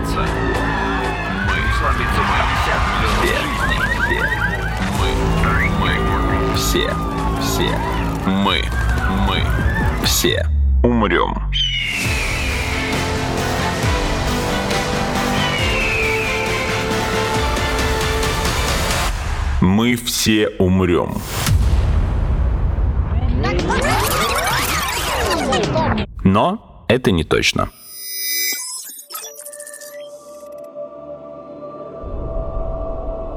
Мы сломиться мы. Все. Мы. Мы. Все. Все. Мы. Мы. Все. Умрем. Мы все умрем. Но это не точно.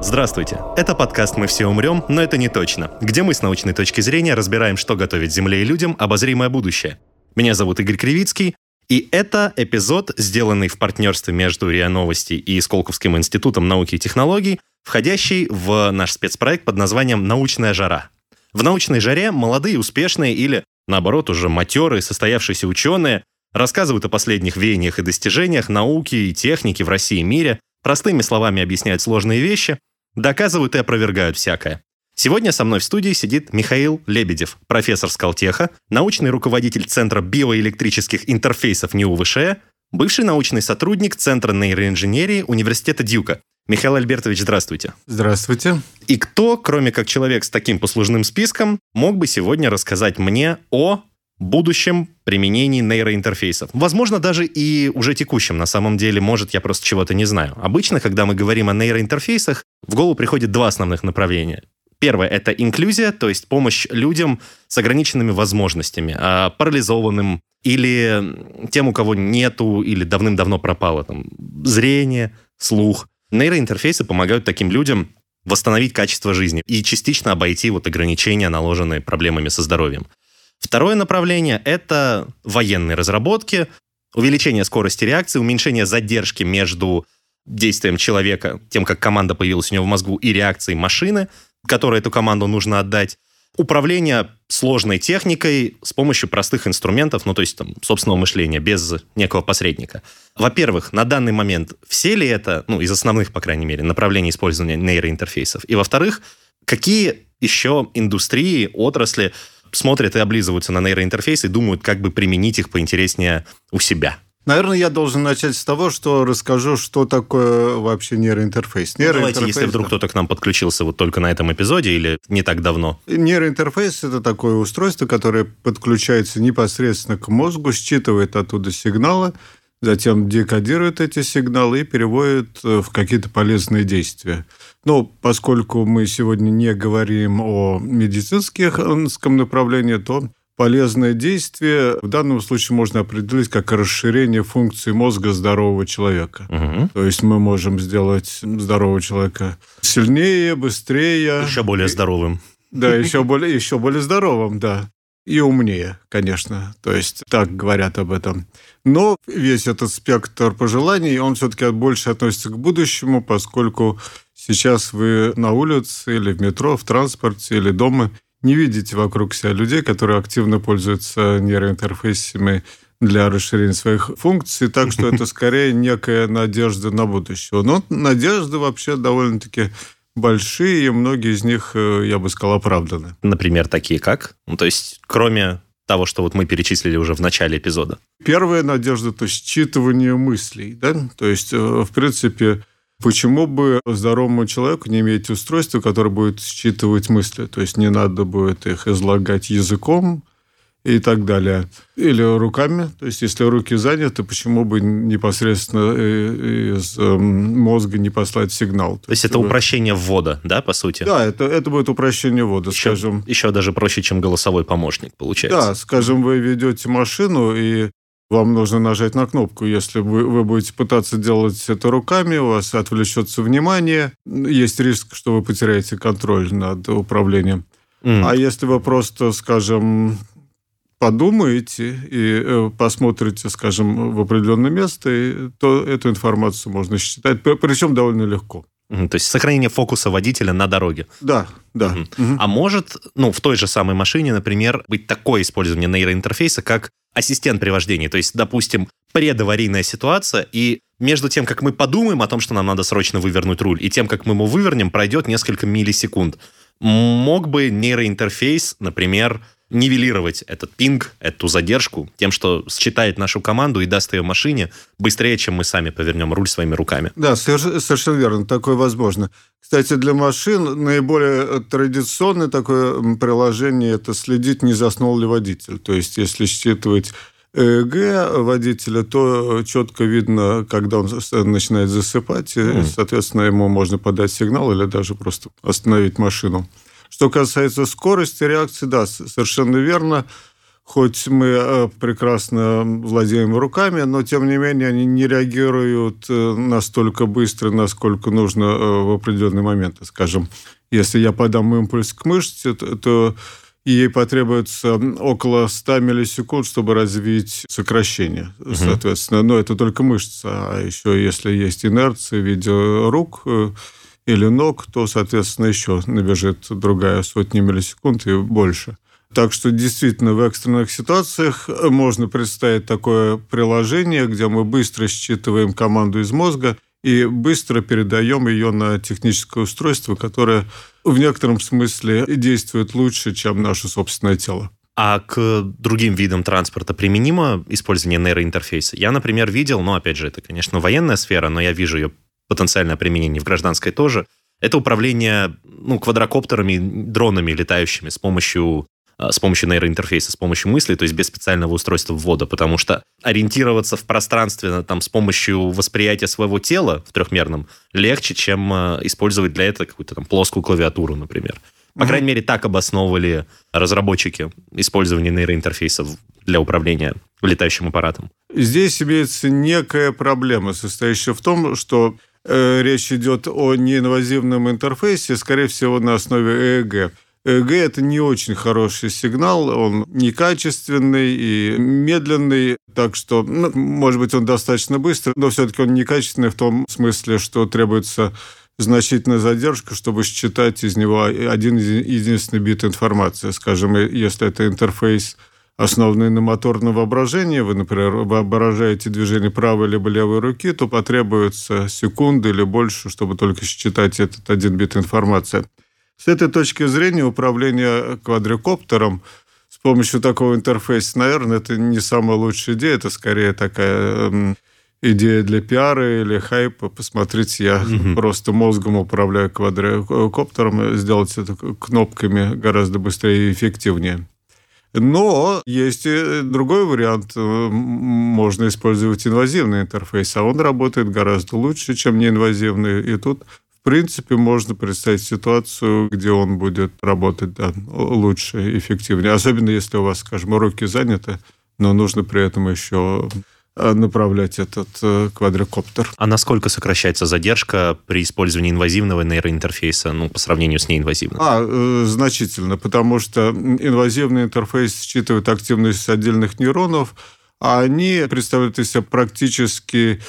Здравствуйте. Это подкаст «Мы все умрем, но это не точно», где мы с научной точки зрения разбираем, что готовит Земле и людям обозримое будущее. Меня зовут Игорь Кривицкий, и это эпизод, сделанный в партнерстве между РИА Новости и Сколковским институтом науки и технологий, входящий в наш спецпроект под названием «Научная жара». В научной жаре молодые, успешные или, наоборот, уже матерые, состоявшиеся ученые рассказывают о последних веяниях и достижениях науки и техники в России и мире, простыми словами объясняют сложные вещи, доказывают и опровергают всякое. Сегодня со мной в студии сидит Михаил Лебедев, профессор Скалтеха, научный руководитель Центра биоэлектрических интерфейсов НИУ ВШЭ, бывший научный сотрудник Центра нейроинженерии Университета Дьюка. Михаил Альбертович, здравствуйте. Здравствуйте. И кто, кроме как человек с таким послужным списком, мог бы сегодня рассказать мне о будущем применении нейроинтерфейсов. Возможно, даже и уже текущем. На самом деле, может, я просто чего-то не знаю. Обычно, когда мы говорим о нейроинтерфейсах, в голову приходит два основных направления. Первое — это инклюзия, то есть помощь людям с ограниченными возможностями, а, парализованным или тем, у кого нету или давным-давно пропало там, зрение, слух. Нейроинтерфейсы помогают таким людям восстановить качество жизни и частично обойти вот ограничения, наложенные проблемами со здоровьем. Второе направление — это военные разработки, увеличение скорости реакции, уменьшение задержки между действием человека, тем, как команда появилась у него в мозгу, и реакцией машины, которой эту команду нужно отдать. Управление сложной техникой с помощью простых инструментов, ну, то есть там, собственного мышления, без некого посредника. Во-первых, на данный момент все ли это, ну, из основных, по крайней мере, направлений использования нейроинтерфейсов? И во-вторых, какие еще индустрии, отрасли смотрят и облизываются на нейроинтерфейсы и думают, как бы применить их поинтереснее у себя? Наверное, я должен начать с того, что расскажу, что такое вообще нейроинтерфейс. Ну, давайте, если вдруг кто-то к нам подключился вот только на этом эпизоде или не так давно. Нейроинтерфейс – это такое устройство, которое подключается непосредственно к мозгу, считывает оттуда сигналы, затем декодирует эти сигналы и переводит э, в какие-то полезные действия. Но поскольку мы сегодня не говорим о медицинском направлении, то полезное действие в данном случае можно определить как расширение функции мозга здорового человека. Угу. То есть мы можем сделать здорового человека сильнее, быстрее. Еще более здоровым. Да, еще более, еще более здоровым, да. И умнее, конечно. То есть так говорят об этом. Но весь этот спектр пожеланий, он все-таки больше относится к будущему, поскольку сейчас вы на улице или в метро, в транспорте или дома не видите вокруг себя людей, которые активно пользуются нейроинтерфейсами для расширения своих функций, так что это скорее некая надежда на будущее. Но надежды вообще довольно-таки большие, и многие из них, э, я бы сказал, оправданы. Например, такие как? Ну, то есть, кроме того, что вот мы перечислили уже в начале эпизода. Первая надежда – это считывание мыслей. Да? То есть, э, в принципе, Почему бы здоровому человеку не иметь устройства, которое будет считывать мысли? То есть не надо будет их излагать языком и так далее. Или руками. То есть если руки заняты, почему бы непосредственно э, из эм, мозга не послать сигнал? То, То есть это упрощение ввода, да, по сути? Да, это, это будет упрощение ввода, еще, скажем. Еще даже проще, чем голосовой помощник, получается. Да, скажем, вы ведете машину, и вам нужно нажать на кнопку. Если вы, вы будете пытаться делать это руками, у вас отвлечется внимание, есть риск, что вы потеряете контроль над управлением. Mm. А если вы просто, скажем, подумаете и э, посмотрите, скажем, в определенное место, то эту информацию можно считать, причем довольно легко. То есть сохранение фокуса водителя на дороге. Да, да. Угу. Угу. А может, ну, в той же самой машине, например, быть такое использование нейроинтерфейса, как ассистент при вождении. То есть, допустим, предаварийная ситуация, и между тем, как мы подумаем о том, что нам надо срочно вывернуть руль, и тем, как мы его вывернем, пройдет несколько миллисекунд. Мог бы нейроинтерфейс, например, нивелировать этот пинг, эту задержку тем, что считает нашу команду и даст ее машине быстрее, чем мы сами повернем руль своими руками. Да, совершенно верно, такое возможно. Кстати, для машин наиболее традиционное такое приложение – это следить, не заснул ли водитель. То есть, если считывать ЭЭГ водителя, то четко видно, когда он начинает засыпать, mm. и, соответственно, ему можно подать сигнал или даже просто остановить машину. Что касается скорости реакции, да, совершенно верно. Хоть мы э, прекрасно владеем руками, но тем не менее они не реагируют э, настолько быстро, насколько нужно э, в определенный момент. Скажем, если я подам импульс к мышце, то ей потребуется около 100 миллисекунд, чтобы развить сокращение, угу. соответственно. Но это только мышца, а еще если есть инерция в виде рук, или ног, то, соответственно, еще набежит другая сотня миллисекунд и больше. Так что действительно в экстренных ситуациях можно представить такое приложение, где мы быстро считываем команду из мозга и быстро передаем ее на техническое устройство, которое в некотором смысле действует лучше, чем наше собственное тело. А к другим видам транспорта применимо использование нейроинтерфейса? Я, например, видел, ну, опять же, это, конечно, военная сфера, но я вижу ее потенциальное применение в гражданской тоже, это управление ну, квадрокоптерами, дронами летающими с помощью а, с помощью нейроинтерфейса, с помощью мысли, то есть без специального устройства ввода, потому что ориентироваться в пространстве там, с помощью восприятия своего тела в трехмерном легче, чем а, использовать для этого какую-то там плоскую клавиатуру, например. По крайней мере, так обосновывали разработчики использование нейроинтерфейсов для управления летающим аппаратом. Здесь имеется некая проблема, состоящая в том, что речь идет о неинвазивном интерфейсе, скорее всего, на основе ЭЭГ. ЭЭГ – это не очень хороший сигнал, он некачественный и медленный, так что, ну, может быть, он достаточно быстрый, но все-таки он некачественный в том смысле, что требуется значительная задержка, чтобы считать из него один единственный бит информации. Скажем, если это интерфейс – основанные на моторном воображении, вы, например, воображаете движение правой либо левой руки, то потребуется секунды или больше, чтобы только считать этот один бит информации. С этой точки зрения управление квадрокоптером с помощью такого интерфейса, наверное, это не самая лучшая идея, это скорее такая эм, идея для пиара или хайпа. Посмотрите, я угу. просто мозгом управляю квадрокоптером, сделать это кнопками гораздо быстрее и эффективнее. Но есть и другой вариант. Можно использовать инвазивный интерфейс, а он работает гораздо лучше, чем неинвазивный. И тут в принципе, можно представить ситуацию, где он будет работать да, лучше, эффективнее. Особенно если у вас, скажем, руки заняты, но нужно при этом еще Э, направлять этот э, квадрокоптер. А насколько сокращается задержка при использовании инвазивного нейроинтерфейса ну, по сравнению с неинвазивным? А, э, значительно, потому что инвазивный интерфейс считывает активность отдельных нейронов, а они представляют из себя практически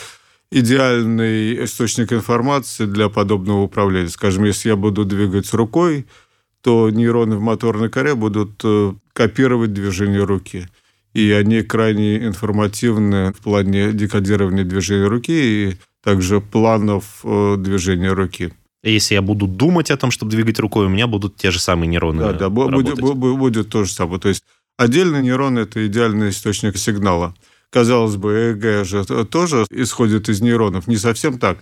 идеальный источник информации для подобного управления. Скажем, если я буду двигать рукой, то нейроны в моторной коре будут копировать движение руки и они крайне информативны в плане декодирования движения руки и также планов э, движения руки. Если я буду думать о том, чтобы двигать рукой, у меня будут те же самые нейроны Да, да, будет, будет то же самое. То есть отдельный нейрон – это идеальный источник сигнала. Казалось бы, ЭЭГ же тоже исходит из нейронов. Не совсем так.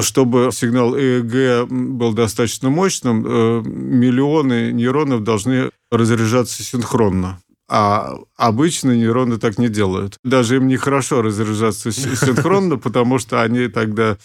Чтобы сигнал ЭЭГ был достаточно мощным, э, миллионы нейронов должны разряжаться синхронно. А обычно нейроны так не делают. Даже им нехорошо разряжаться синхронно, потому что они тогда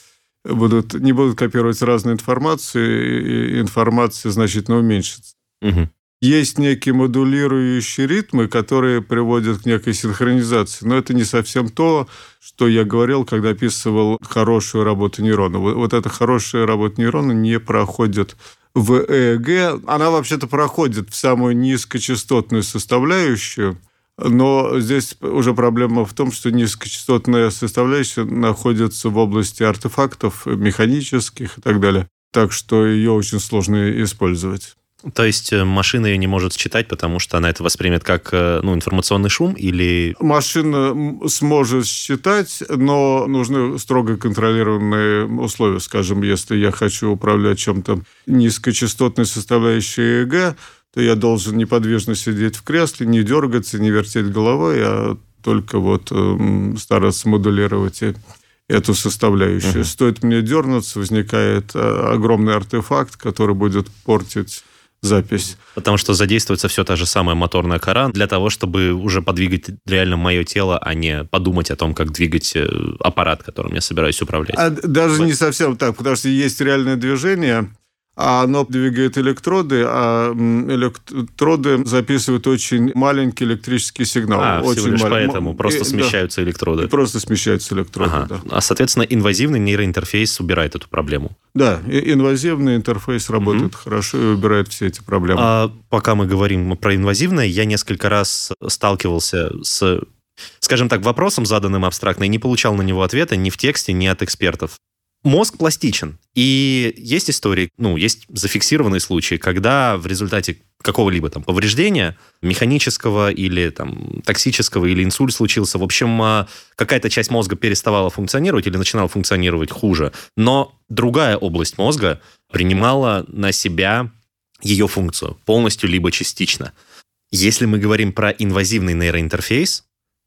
будут, не будут копировать разную информацию, и информация значительно уменьшится. Угу. Есть некие модулирующие ритмы, которые приводят к некой синхронизации. Но это не совсем то, что я говорил, когда описывал хорошую работу нейрона. Вот эта хорошая работа нейрона не проходит в ЭЭГ, она вообще-то проходит в самую низкочастотную составляющую, но здесь уже проблема в том, что низкочастотная составляющая находится в области артефактов механических и так далее. Так что ее очень сложно использовать. То есть э, машина ее не может считать, потому что она это воспримет как э, ну, информационный шум или... Машина сможет считать, но нужны строго контролируемые условия. Скажем, если я хочу управлять чем-то низкочастотной составляющей ЭЭГ, то я должен неподвижно сидеть в кресле, не дергаться, не вертеть головой, а только вот э, стараться модулировать эту составляющую. Uh-huh. Стоит мне дернуться, возникает э, огромный артефакт, который будет портить запись. Потому что задействуется все та же самая моторная кора для того, чтобы уже подвигать реально мое тело, а не подумать о том, как двигать э, аппарат, которым я собираюсь управлять. А даже не совсем так, потому что есть реальное движение, а оно двигает электроды, а электроды записывают очень маленький электрический сигнал. А, очень всего лишь малень... поэтому просто и, смещаются да, электроды. И просто смещаются электроды, ага. да. А, соответственно, инвазивный нейроинтерфейс убирает эту проблему. Да, инвазивный интерфейс работает угу. хорошо и убирает все эти проблемы. А пока мы говорим про инвазивное, я несколько раз сталкивался с скажем так, вопросом, заданным абстрактно, и не получал на него ответа ни в тексте, ни от экспертов. Мозг пластичен. И есть истории, ну, есть зафиксированные случаи, когда в результате какого-либо там повреждения механического или там токсического или инсульт случился, в общем, а, какая-то часть мозга переставала функционировать или начинала функционировать хуже, но другая область мозга принимала на себя ее функцию полностью либо частично. Если мы говорим про инвазивный нейроинтерфейс,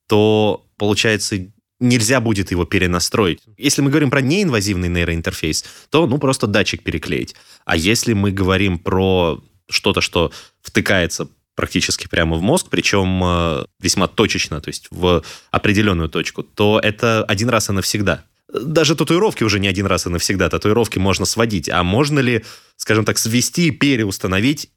то получается нельзя будет его перенастроить. Если мы говорим про неинвазивный нейроинтерфейс, то ну просто датчик переклеить. А если мы говорим про что-то, что втыкается практически прямо в мозг, причем э, весьма точечно, то есть в определенную точку, то это один раз и навсегда. Даже татуировки уже не один раз и навсегда. Татуировки можно сводить. А можно ли, скажем так, свести и переустановить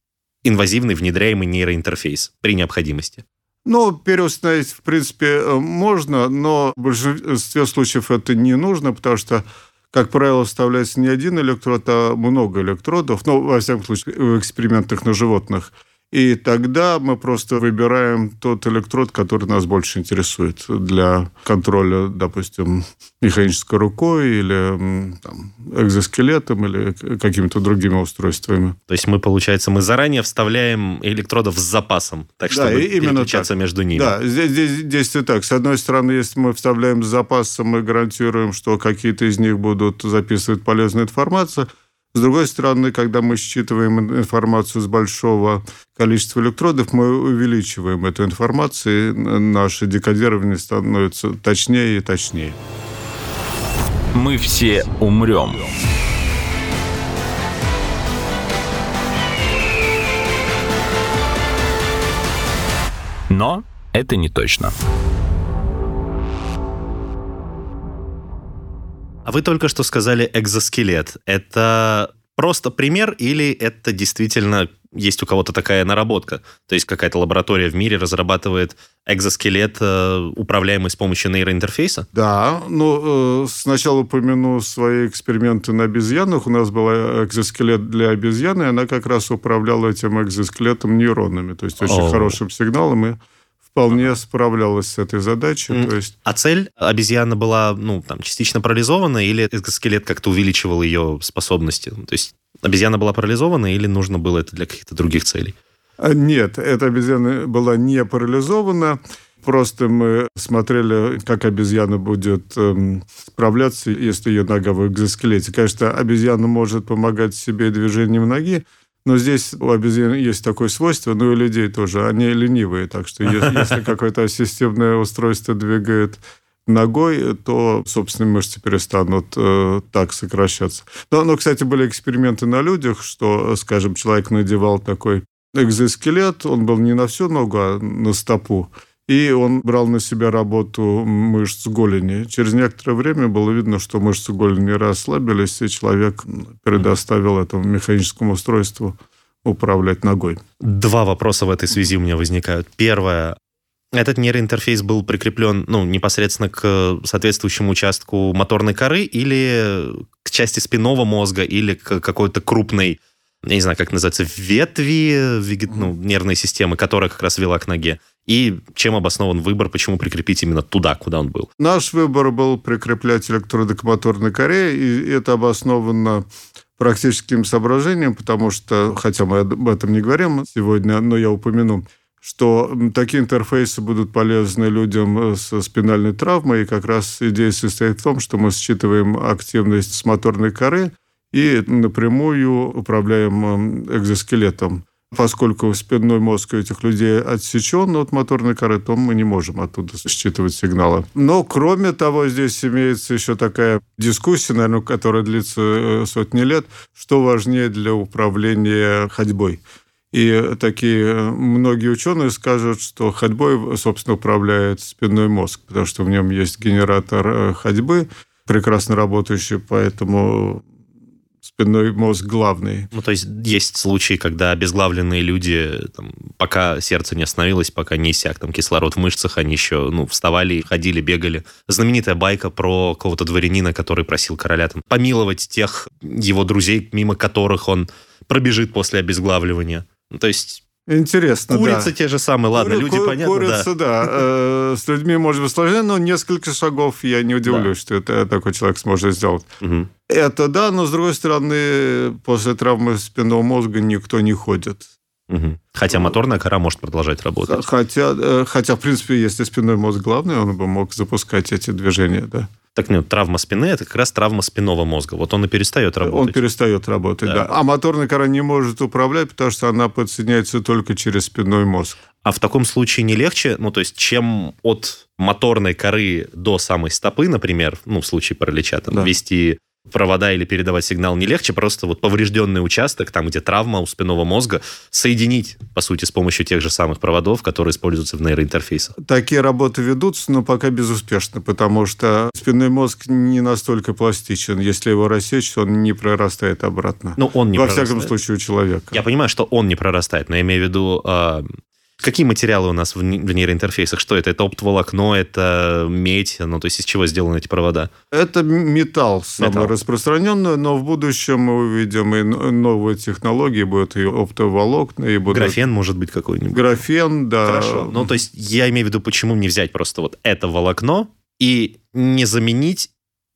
инвазивный внедряемый нейроинтерфейс при необходимости? Ну, переустановить, в принципе, э, можно, но в большинстве случаев это не нужно, потому что, как правило, вставляется не один электрод, а много электродов. Ну, во всяком случае, в экспериментах на животных – и тогда мы просто выбираем тот электрод, который нас больше интересует для контроля, допустим, механической рукой или там, экзоскелетом или какими-то другими устройствами. То есть мы, получается, мы заранее вставляем электродов с запасом, так чтобы да, именно переключаться так. между ними. Да, здесь, здесь действует так. С одной стороны, если мы вставляем с запасом, мы гарантируем, что какие-то из них будут записывать полезную информацию – с другой стороны, когда мы считываем информацию с большого количества электродов, мы увеличиваем эту информацию, и наше декодирование становится точнее и точнее. Мы все умрем. Но это не точно. А вы только что сказали экзоскелет. Это просто пример или это действительно есть у кого-то такая наработка? То есть какая-то лаборатория в мире разрабатывает экзоскелет, э, управляемый с помощью нейроинтерфейса? Да, ну, э, сначала упомяну свои эксперименты на обезьянах. У нас был экзоскелет для обезьяны, и она как раз управляла этим экзоскелетом нейронами, то есть очень О. хорошим сигналом, и вполне справлялась с этой задачей. Mm. То есть... А цель обезьяны была ну, там, частично парализована или скелет как-то увеличивал ее способности? То есть обезьяна была парализована или нужно было это для каких-то других целей? А, нет, эта обезьяна была не парализована. Просто мы смотрели, как обезьяна будет эм, справляться, если ее нога в экзоскелете. Конечно, обезьяна может помогать себе движением ноги, но здесь у обезьян есть такое свойство, ну и людей тоже. Они ленивые, так что если какое-то системное устройство двигает ногой, то собственные мышцы перестанут э, так сокращаться. Но, но, кстати, были эксперименты на людях, что, скажем, человек надевал такой экзоскелет, он был не на всю ногу, а на стопу и он брал на себя работу мышц голени. Через некоторое время было видно, что мышцы голени расслабились, и человек предоставил этому механическому устройству управлять ногой. Два вопроса в этой связи у меня возникают. Первое. Этот нейроинтерфейс был прикреплен ну, непосредственно к соответствующему участку моторной коры или к части спинного мозга или к какой-то крупной я не знаю, как называется, ветви ну, нервной системы, которая как раз вела к ноге. И чем обоснован выбор, почему прикрепить именно туда, куда он был? Наш выбор был прикреплять электроды к моторной коре, и это обосновано практическим соображением, потому что, хотя мы об этом не говорим сегодня, но я упомяну, что такие интерфейсы будут полезны людям со спинальной травмой, и как раз идея состоит в том, что мы считываем активность с моторной коры и напрямую управляем экзоскелетом Поскольку спинной мозг у этих людей отсечен от моторной коры, то мы не можем оттуда считывать сигналы. Но, кроме того, здесь имеется еще такая дискуссия, наверное, которая длится э, сотни лет, что важнее для управления ходьбой. И такие э, многие ученые скажут, что ходьбой, собственно, управляет спинной мозг, потому что в нем есть генератор э, ходьбы, прекрасно работающий, поэтому спинной мозг главный. Ну, то есть есть случаи, когда обезглавленные люди, там, пока сердце не остановилось, пока не иссяк там кислород в мышцах, они еще ну, вставали, ходили, бегали. Знаменитая байка про какого-то дворянина, который просил короля там, помиловать тех его друзей, мимо которых он пробежит после обезглавливания. Ну, то есть Интересно, Курицы да. те же самые, ладно, Кури- люди, ку- понятно, Курица, да. Э, С людьми может быть сложнее, но несколько шагов я не удивлюсь, что это такой человек сможет сделать. да. Мгм. Это да, но с другой стороны, после травмы спинного мозга никто не ходит. Мгм. Хотя моторная кора может продолжать работать. Хотя, э, хотя, в принципе, если спинной мозг главный, он бы мог запускать эти движения, да. Так нет, травма спины – это как раз травма спинного мозга. Вот он и перестает работать. Он перестает работать, Да. да. А моторная кора не может управлять, потому что она подсоединяется только через спинной мозг. А в таком случае не легче, ну, то есть, чем от моторной коры до самой стопы, например, ну, в случае паралича, там, Да. вести провода или передавать сигнал не легче, просто вот поврежденный участок, там, где травма у спинного мозга, соединить, по сути, с помощью тех же самых проводов, которые используются в нейроинтерфейсах. Такие работы ведутся, но пока безуспешно, потому что спинной мозг не настолько пластичен. Если его рассечь, он не прорастает обратно. Ну, он не Во прорастает. всяком случае, у человека. Я понимаю, что он не прорастает, но я имею в виду, а, какие материалы у нас в, в нейроинтерфейсах? Что это? Это оптоволокно, это медь? Ну, то есть из чего сделаны эти провода? Это металл самый Металл. распространенный, но в будущем мы увидим и новые технологии, будут и оптоволокна, и будут... Графен, может быть, какой-нибудь? Графен, да. Хорошо. Ну, то есть я имею в виду, почему не взять просто вот это волокно и не заменить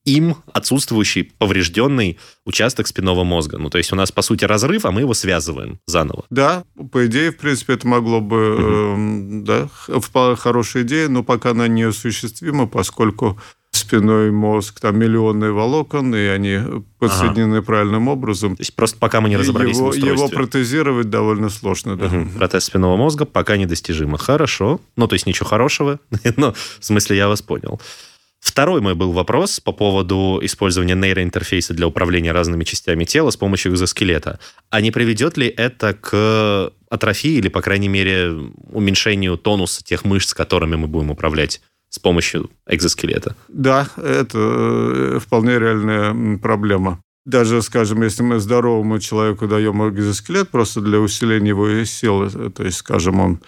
им отсутствующий поврежденный участок спинного мозга. Ну, то есть у нас, по сути, разрыв, а мы его связываем заново. Да, по идее, в принципе, это могло бы, эм, да, х- вполне хорошая идея, но пока она неосуществима, поскольку спиной мозг, там миллионные волокон, и они подсоединены правильным образом. То есть просто пока мы не разобрались его, в устройстве. его протезировать довольно сложно, да. Мгм. Протез спинного мозга пока недостижимо. Хорошо. Ну, то есть ничего хорошего. Но, в смысле, я вас понял. Второй мой был вопрос по поводу использования нейроинтерфейса для управления разными частями тела с помощью экзоскелета. А не приведет ли это к атрофии или, по крайней мере, уменьшению тонуса тех мышц, которыми мы будем управлять с помощью экзоскелета? Да, это э, вполне реальная проблема. Даже, скажем, если мы здоровому человеку даем экзоскелет просто для усиления его силы, э, то есть, скажем, он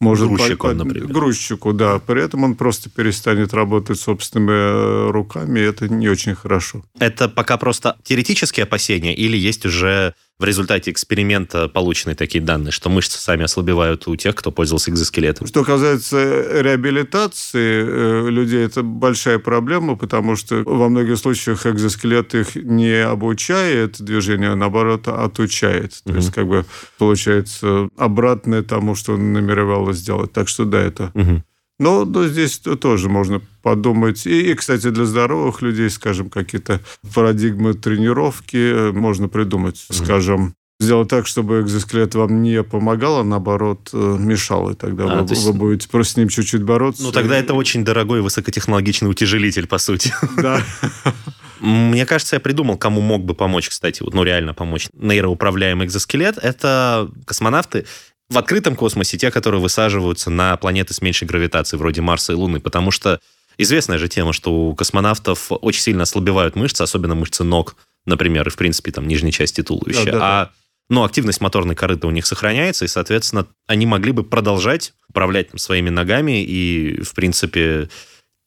может... Грузчику, по- например. Грузчику, да. При этом он просто перестанет работать собственными э, руками, и это не очень хорошо. Это пока просто теоретические опасения или есть уже в результате эксперимента получены такие данные, что мышцы сами ослабевают у тех, кто пользовался экзоскелетом? Что касается реабилитации э, людей, это большая проблема, потому что во многих случаях экзоскелет их не обучает движению, а наоборот отучает. То Мгм. есть как бы получается обратное тому, что он намеревалось сделать. Так что да, это... Мгм. Но, но здесь то- тоже можно подумать. И, и, кстати, для здоровых людей, скажем, какие-то парадигмы тренировки э, можно придумать. Скажем, сделать так, чтобы экзоскелет вам не помогал, а наоборот э, мешал. И тогда А, вы, то есть- вы будете просто с ним чуть-чуть бороться. Ну, тогда И- это очень дорогой высокотехнологичный утяжелитель, по сути. Да. Мне кажется, я придумал, кому мог бы помочь, кстати, вот, ну, реально помочь. Нейроуправляемый экзоскелет — это космонавты в открытом космосе, те, которые высаживаются на планеты с меньшей гравитацией, вроде Марса и Луны, потому что известная же тема, что у космонавтов очень сильно ослабевают мышцы, особенно мышцы ног, например, и, в принципе, там, нижней части туловища. Да-да-да. А ну, активность моторной корыта у них сохраняется, и, соответственно, они могли бы продолжать управлять там, своими ногами и, в принципе,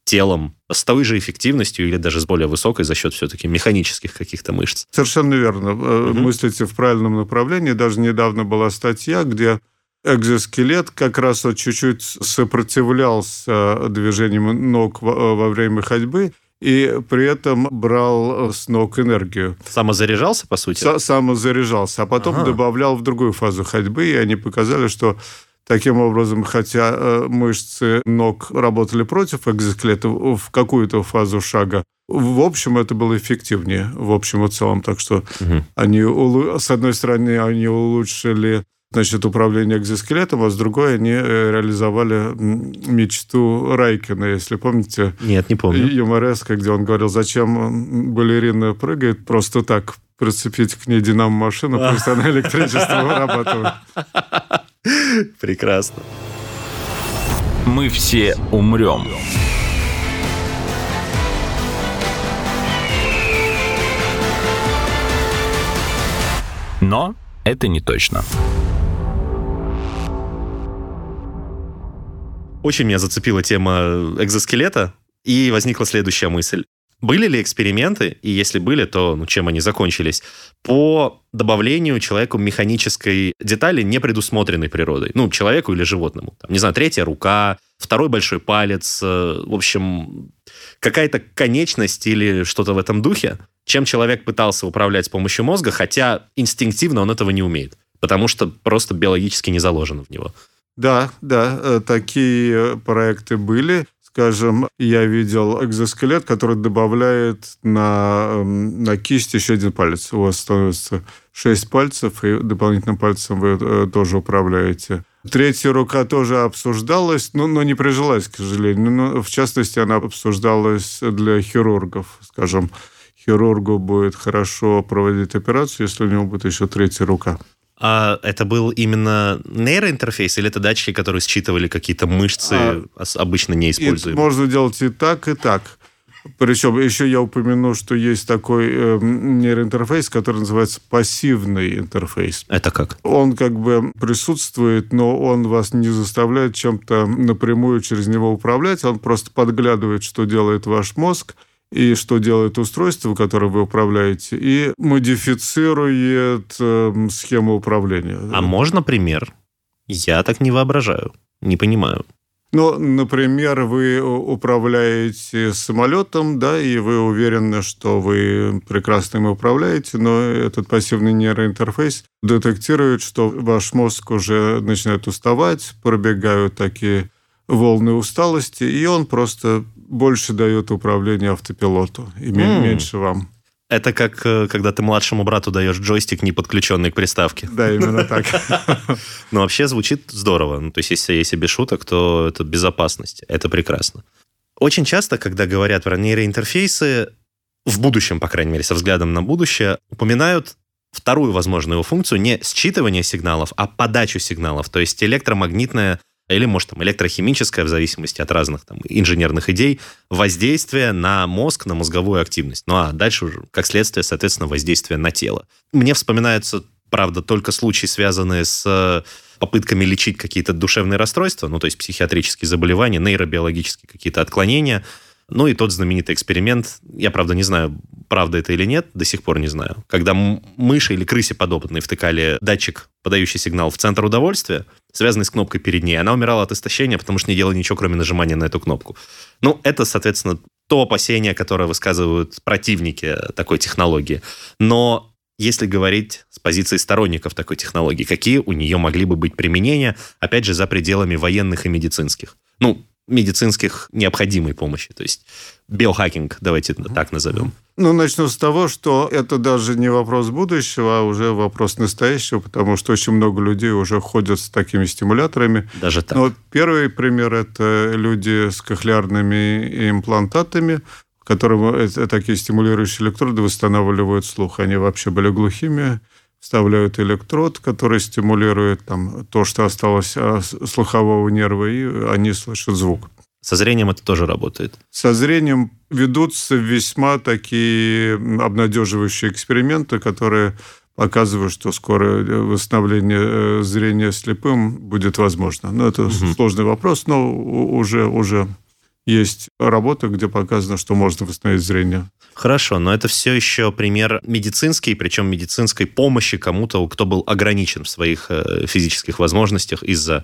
телом с той же эффективностью или даже с более высокой за счет все-таки механических каких-то мышц. Совершенно верно. Э, Мгм. Мыслите в правильном направлении. Даже недавно была статья, где экзоскелет как раз вот чуть-чуть сопротивлялся движениям ног во во время ходьбы и при этом брал с ног энергию. Самозаряжался, по сути? Са- Самозаряжался, а потом Ага. добавлял в другую фазу ходьбы, и они показали, что таким образом, хотя э, мышцы ног работали против экзоскелета в какую-то фазу шага, в общем, это было эффективнее, в общем и целом. Так что Мгм. они, с одной стороны, они улучшили значит, управление экзоскелетом, а с другой они э, реализовали мечту Райкина, если помните. Нет, не помню. Юмореска, где он говорил, зачем балерина прыгает просто так, прицепить к ней динамо-машину, пусть она электричество вырабатывает. Прекрасно. Мы все умрем. Но это не точно. Очень меня зацепила тема экзоскелета, и возникла следующая мысль. Были ли эксперименты, и если были, то ну, чем они закончились, по добавлению человеку механической детали, не предусмотренной природой? Ну, человеку или животному. Там, не знаю, третья рука, второй большой палец, э, в общем, какая-то конечность или что-то в этом духе, чем человек пытался управлять с помощью мозга, хотя инстинктивно он этого не умеет, потому что просто биологически не заложено в него. Да, да, э, такие проекты были. Скажем, я видел экзоскелет, который добавляет на, эм, на кисть еще один палец. У вас становится шесть пальцев, и дополнительным пальцем вы э, тоже управляете. Третья рука тоже обсуждалась, но, но не прижилась, к сожалению. Но, в частности, она обсуждалась для хирургов. Скажем, хирургу будет хорошо проводить операцию, если у него будет еще третья рука. А это был именно нейроинтерфейс или это датчики, которые считывали какие-то мышцы, а, обычно неиспользуемые? Можно делать и так, и так. Причем еще я упомяну, что есть такой э, нейроинтерфейс, который называется пассивный интерфейс. Это как? Он как бы присутствует, но он вас не заставляет чем-то напрямую через него управлять. Он просто подглядывает, что делает ваш мозг, и что делает устройство, которое вы управляете, и модифицирует э, схему управления. А можно пример? Я так не воображаю, не понимаю. Ну, например, вы управляете самолетом, да, и вы уверены, что вы прекрасно им управляете, но этот пассивный нейроинтерфейс детектирует, что ваш мозг уже начинает уставать, пробегают такие волны усталости, и он просто больше дает управление автопилоту и mm. меньше вам. Это как э, когда ты младшему брату даешь джойстик, не подключенный к приставке. Да, именно так. Но вообще звучит здорово. Ну, то есть, если, если без шуток, то это безопасность. Это прекрасно. Очень часто, когда говорят про нейроинтерфейсы, в будущем, по крайней мере, со взглядом на будущее, упоминают вторую возможную его функцию не считывание сигналов, а подачу сигналов. То есть электромагнитная или, может, там, электрохимическое, в зависимости от разных там, инженерных идей, воздействие на мозг, на мозговую активность. Ну а дальше уже, как следствие, соответственно, воздействие на тело. Мне вспоминаются, правда, только случаи, связанные с э, попытками лечить какие-то душевные расстройства, ну, то есть психиатрические заболевания, нейробиологические какие-то отклонения – ну и тот знаменитый эксперимент, я, правда, не знаю, правда это или нет, до сих пор не знаю, когда мыши или крысе подопытные втыкали датчик, подающий сигнал в центр удовольствия, связанный с кнопкой перед ней, она умирала от истощения, потому что не делала ничего, кроме нажимания на эту кнопку. Ну, это, соответственно, то опасение, которое высказывают противники такой технологии. Но если говорить с позиции сторонников такой технологии, какие у нее могли бы быть применения, опять же, за пределами военных и медицинских? Ну, медицинских необходимой помощи. То есть биохакинг, давайте так назовем. Ну, начну с того, что это даже не вопрос будущего, а уже вопрос настоящего, потому что очень много людей уже ходят с такими стимуляторами. Даже так. Но первый пример – это люди с кохлеарными имплантатами, которым такие стимулирующие электроды восстанавливают слух. Они вообще были глухими, вставляют электрод, который стимулирует там, то, что осталось от слухового нерва, и они слышат звук. Со зрением это тоже работает? Со зрением ведутся весьма такие обнадеживающие эксперименты, которые показывают, что скоро восстановление э, зрения слепым будет возможно. Но это угу. сложный вопрос, но уже, уже есть работа, где показано, что можно восстановить зрение. Хорошо, но это все еще пример медицинский, причем медицинской помощи кому-то, кто был ограничен в своих э, физических возможностях из-за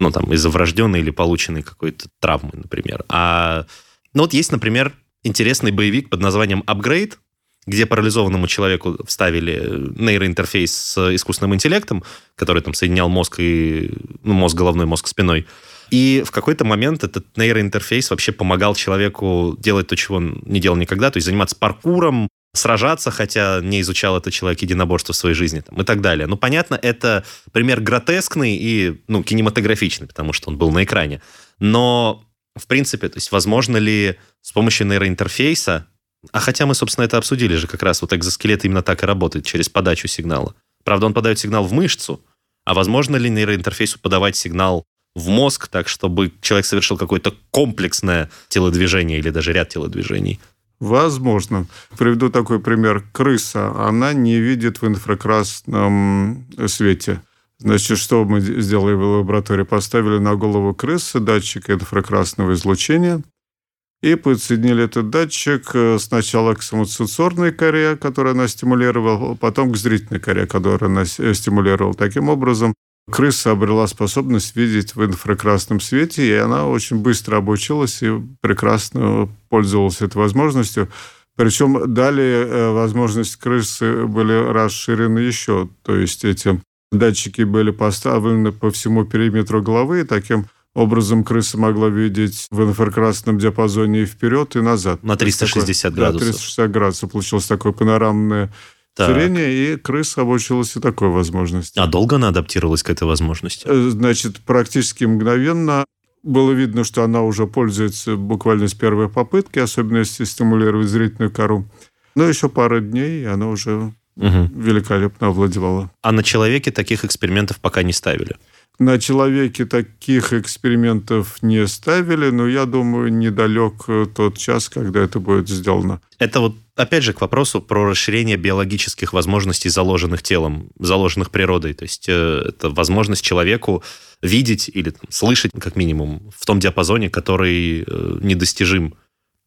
ну, там, из-за врожденной или полученной какой-то травмы, например. А, ну, вот есть, например, интересный боевик под названием «Upgrade», где парализованному человеку вставили нейроинтерфейс с искусственным интеллектом, который там соединял мозг и ну, мозг головной, мозг спиной. И в какой-то момент этот нейроинтерфейс вообще помогал человеку делать то, чего он не делал никогда, то есть заниматься паркуром, сражаться, хотя не изучал этот человек единоборство в своей жизни там, и так далее. Ну, понятно, это пример гротескный и ну, кинематографичный, потому что он был на экране. Но, в принципе, то есть возможно ли с помощью нейроинтерфейса, а хотя мы, собственно, это обсудили же как раз, вот экзоскелет именно так и работает, через подачу сигнала. Правда, он подает сигнал в мышцу, а возможно ли нейроинтерфейсу подавать сигнал в мозг, так чтобы человек совершил какое-то комплексное телодвижение или даже ряд телодвижений? Возможно. Приведу такой пример. Крыса, она не видит в инфракрасном свете. Значит, что мы сделали в лаборатории? Поставили на голову крысы датчик инфракрасного излучения и подсоединили этот датчик э, сначала к самосенсорной коре, которую она стимулировала, потом к зрительной коре, которую она стимулировала. Таким образом, крыса обрела способность видеть в инфракрасном свете, и она очень быстро обучилась и прекрасно пользовалась этой возможностью. Причем далее э, возможности крысы были расширены еще. То есть эти датчики были поставлены по всему периметру головы, и таким образом крыса могла видеть в инфракрасном диапазоне и вперед, и назад. На 360 такое, градусов. Да, 360 градусов. Получилось такое панорамное так. зрение, и крыса обучилась и такой возможности. А долго она адаптировалась к этой возможности? Э, значит, практически мгновенно было видно, что она уже пользуется буквально с первой попытки, особенно если стимулировать зрительную кору. Но еще пара дней, и она уже угу. великолепно овладевала. А на человеке таких экспериментов пока не ставили? На человеке таких экспериментов не ставили, но я думаю, недалек тот час, когда это будет сделано. Это вот, опять же, к вопросу про расширение биологических возможностей, заложенных телом, заложенных природой. То есть э, это возможность человеку видеть или там, слышать, как минимум, в том диапазоне, который э, недостижим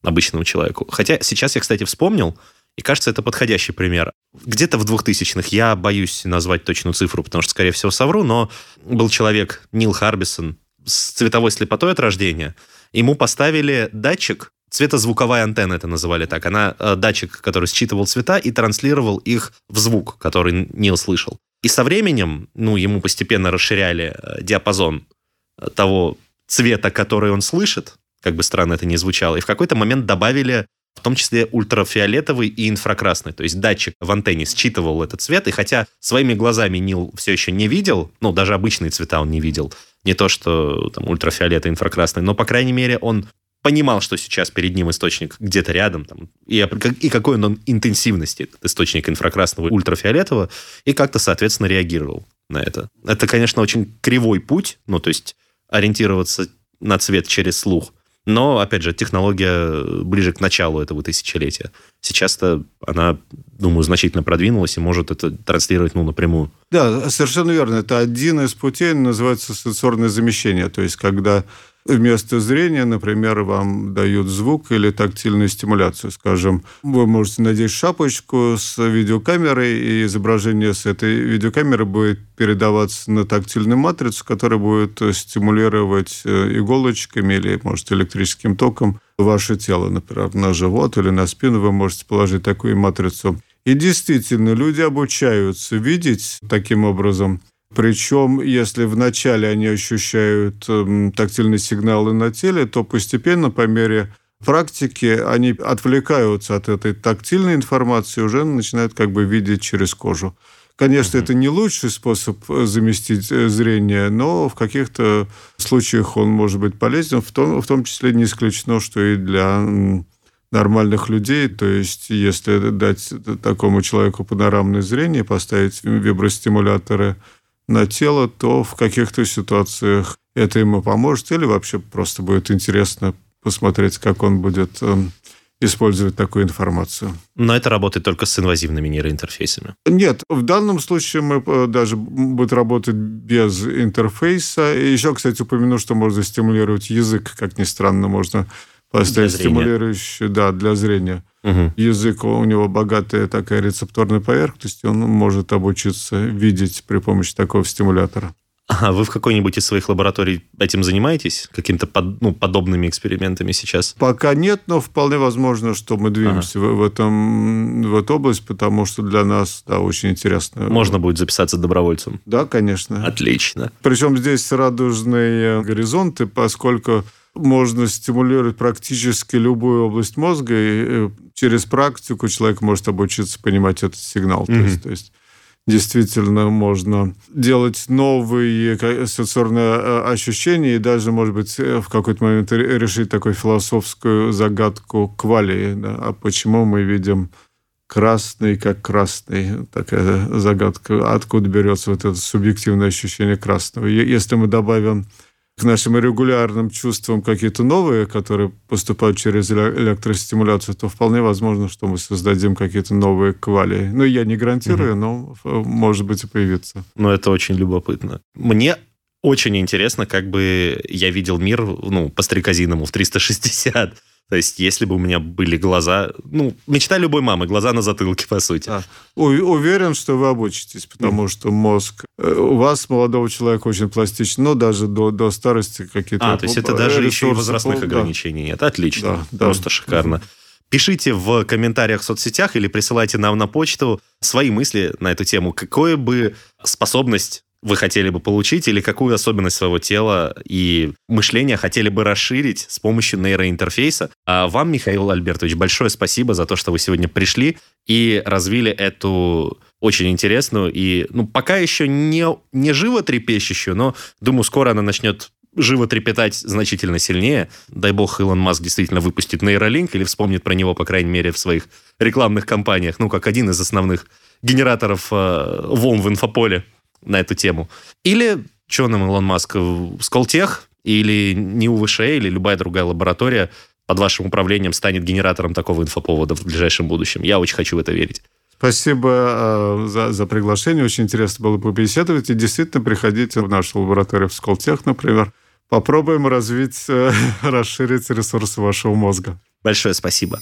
обычному человеку. Хотя сейчас я, кстати, вспомнил, и кажется, это подходящий пример. Где-то в 2000-х, я боюсь назвать точную цифру, потому что, скорее всего, совру, но был человек Нил Харбисон с цветовой слепотой от рождения. Ему поставили датчик, цветозвуковая антенна это называли так. Она э, датчик, который считывал цвета и транслировал их в звук, который Нил слышал. И со временем, ну, ему постепенно расширяли э, диапазон э, того цвета, который он слышит, как бы странно это ни звучало, и в какой-то момент добавили в том числе ультрафиолетовый и инфракрасный. То есть датчик в антенне считывал этот цвет, и хотя своими глазами Нил все еще не видел, ну, даже обычные цвета он не видел, не то, что там ультрафиолет и инфракрасный, но, по крайней мере, он понимал, что сейчас перед ним источник где-то рядом, там, и, и какой он интенсивности, этот источник инфракрасного ультрафиолетового, и как-то, соответственно, реагировал на это. Это, конечно, очень кривой путь, ну, то есть ориентироваться на цвет через слух, но, опять же, технология ближе к началу этого тысячелетия. Сейчас-то она, думаю, значительно продвинулась и может это транслировать ну, напрямую. Да, совершенно верно. Это один из путей, называется сенсорное замещение. То есть, когда вместо зрения, например, вам дают звук или тактильную стимуляцию. Скажем, вы можете надеть шапочку с видеокамерой, и изображение с этой видеокамеры будет передаваться на тактильную матрицу, которая будет стимулировать э, иголочками или, может, электрическим током ваше тело, например, на живот или на спину вы можете положить такую матрицу. И действительно, люди обучаются видеть таким образом причем, если вначале они ощущают э, тактильные сигналы на теле, то постепенно, по мере практики, они отвлекаются от этой тактильной информации, уже начинают как бы видеть через кожу. Конечно, mm-hmm. это не лучший способ э, заместить э, зрение, но в каких-то случаях он может быть полезен, в том, в том числе не исключено, что и для нормальных людей. То есть, если дать такому человеку панорамное зрение, поставить вибростимуляторы – на тело, то в каких-то ситуациях это ему поможет или вообще просто будет интересно посмотреть, как он будет эм, использовать такую информацию. Но это работает только с инвазивными нейроинтерфейсами. Нет, в данном случае мы э, даже будет работать без интерфейса. И еще, кстати, упомяну, что можно стимулировать язык, как ни странно, можно поставить стимулирующий, да, для зрения. Угу. Язык у него богатая такая рецепторная поверхность, и он может обучиться видеть при помощи такого стимулятора. А вы в какой-нибудь из своих лабораторий этим занимаетесь? Какими-то под, ну, подобными экспериментами сейчас? Пока нет, но вполне возможно, что мы двинемся ага. в, в, этом, в эту область, потому что для нас да, очень интересно. Можно будет записаться добровольцем? Да, конечно. Отлично. Причем здесь радужные горизонты, поскольку можно стимулировать практически любую область мозга, и э, через практику человек может обучиться понимать этот сигнал. Mm-hmm. То, есть, то есть действительно можно делать новые сенсорные э, ощущения и даже, может быть, э, в какой-то момент решить такую философскую загадку квалии. Да? А почему мы видим красный как красный? Такая загадка. Откуда берется вот это субъективное ощущение красного? Если мы добавим к нашим регулярным чувствам какие-то новые, которые поступают через электростимуляцию, то вполне возможно, что мы создадим какие-то новые квали. Ну, я не гарантирую, угу. но может быть и появится. Ну, это очень любопытно. Мне очень интересно, как бы я видел мир, ну, по стрекозиному в 360. То есть, если бы у меня были глаза, ну, мечта любой мамы, глаза на затылке, по сути. А, уверен, что вы обучитесь, потому mm. что мозг э, у вас, молодого человека, очень пластичный, но даже до, до старости какие-то... А, то есть это даже еще и возрастных ограничений да. нет. Отлично, да, просто да. шикарно. Пишите в комментариях в соцсетях или присылайте нам на почту свои мысли на эту тему. Какое бы способность вы хотели бы получить или какую особенность своего тела и мышления хотели бы расширить с помощью нейроинтерфейса. А вам, Михаил Альбертович, большое спасибо за то, что вы сегодня пришли и развили эту очень интересную и, ну, пока еще не, не живо трепещущую, но, думаю, скоро она начнет живо трепетать значительно сильнее. Дай бог, Илон Маск действительно выпустит нейролинк или вспомнит про него, по крайней мере, в своих рекламных кампаниях, ну, как один из основных генераторов э, волн в инфополе на эту тему. Или что нам Илон Маск, Сколтех или НИУВШ или любая другая лаборатория под вашим управлением станет генератором такого инфоповода в ближайшем будущем. Я очень хочу в это верить. Спасибо э, за, за приглашение. Очень интересно было побеседовать. И действительно, приходите в нашу лабораторию в Сколтех, например. Попробуем развить, э, расширить ресурсы вашего мозга. Большое спасибо.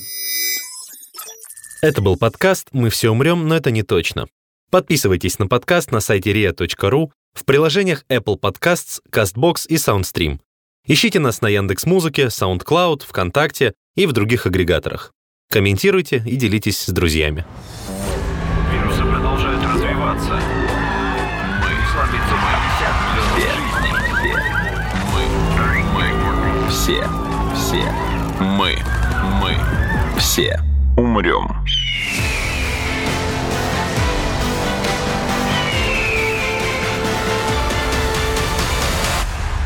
Это был подкаст «Мы все умрем, но это не точно». Подписывайтесь на подкаст на сайте ria.ru, в приложениях Apple Podcasts, CastBox и SoundStream. Ищите нас на Яндекс.Музыке, SoundCloud, ВКонтакте и в других агрегаторах. Комментируйте и делитесь с друзьями. Вирусы продолжают развиваться. Мы мы, мы, все, все, мы, мы, все умрем.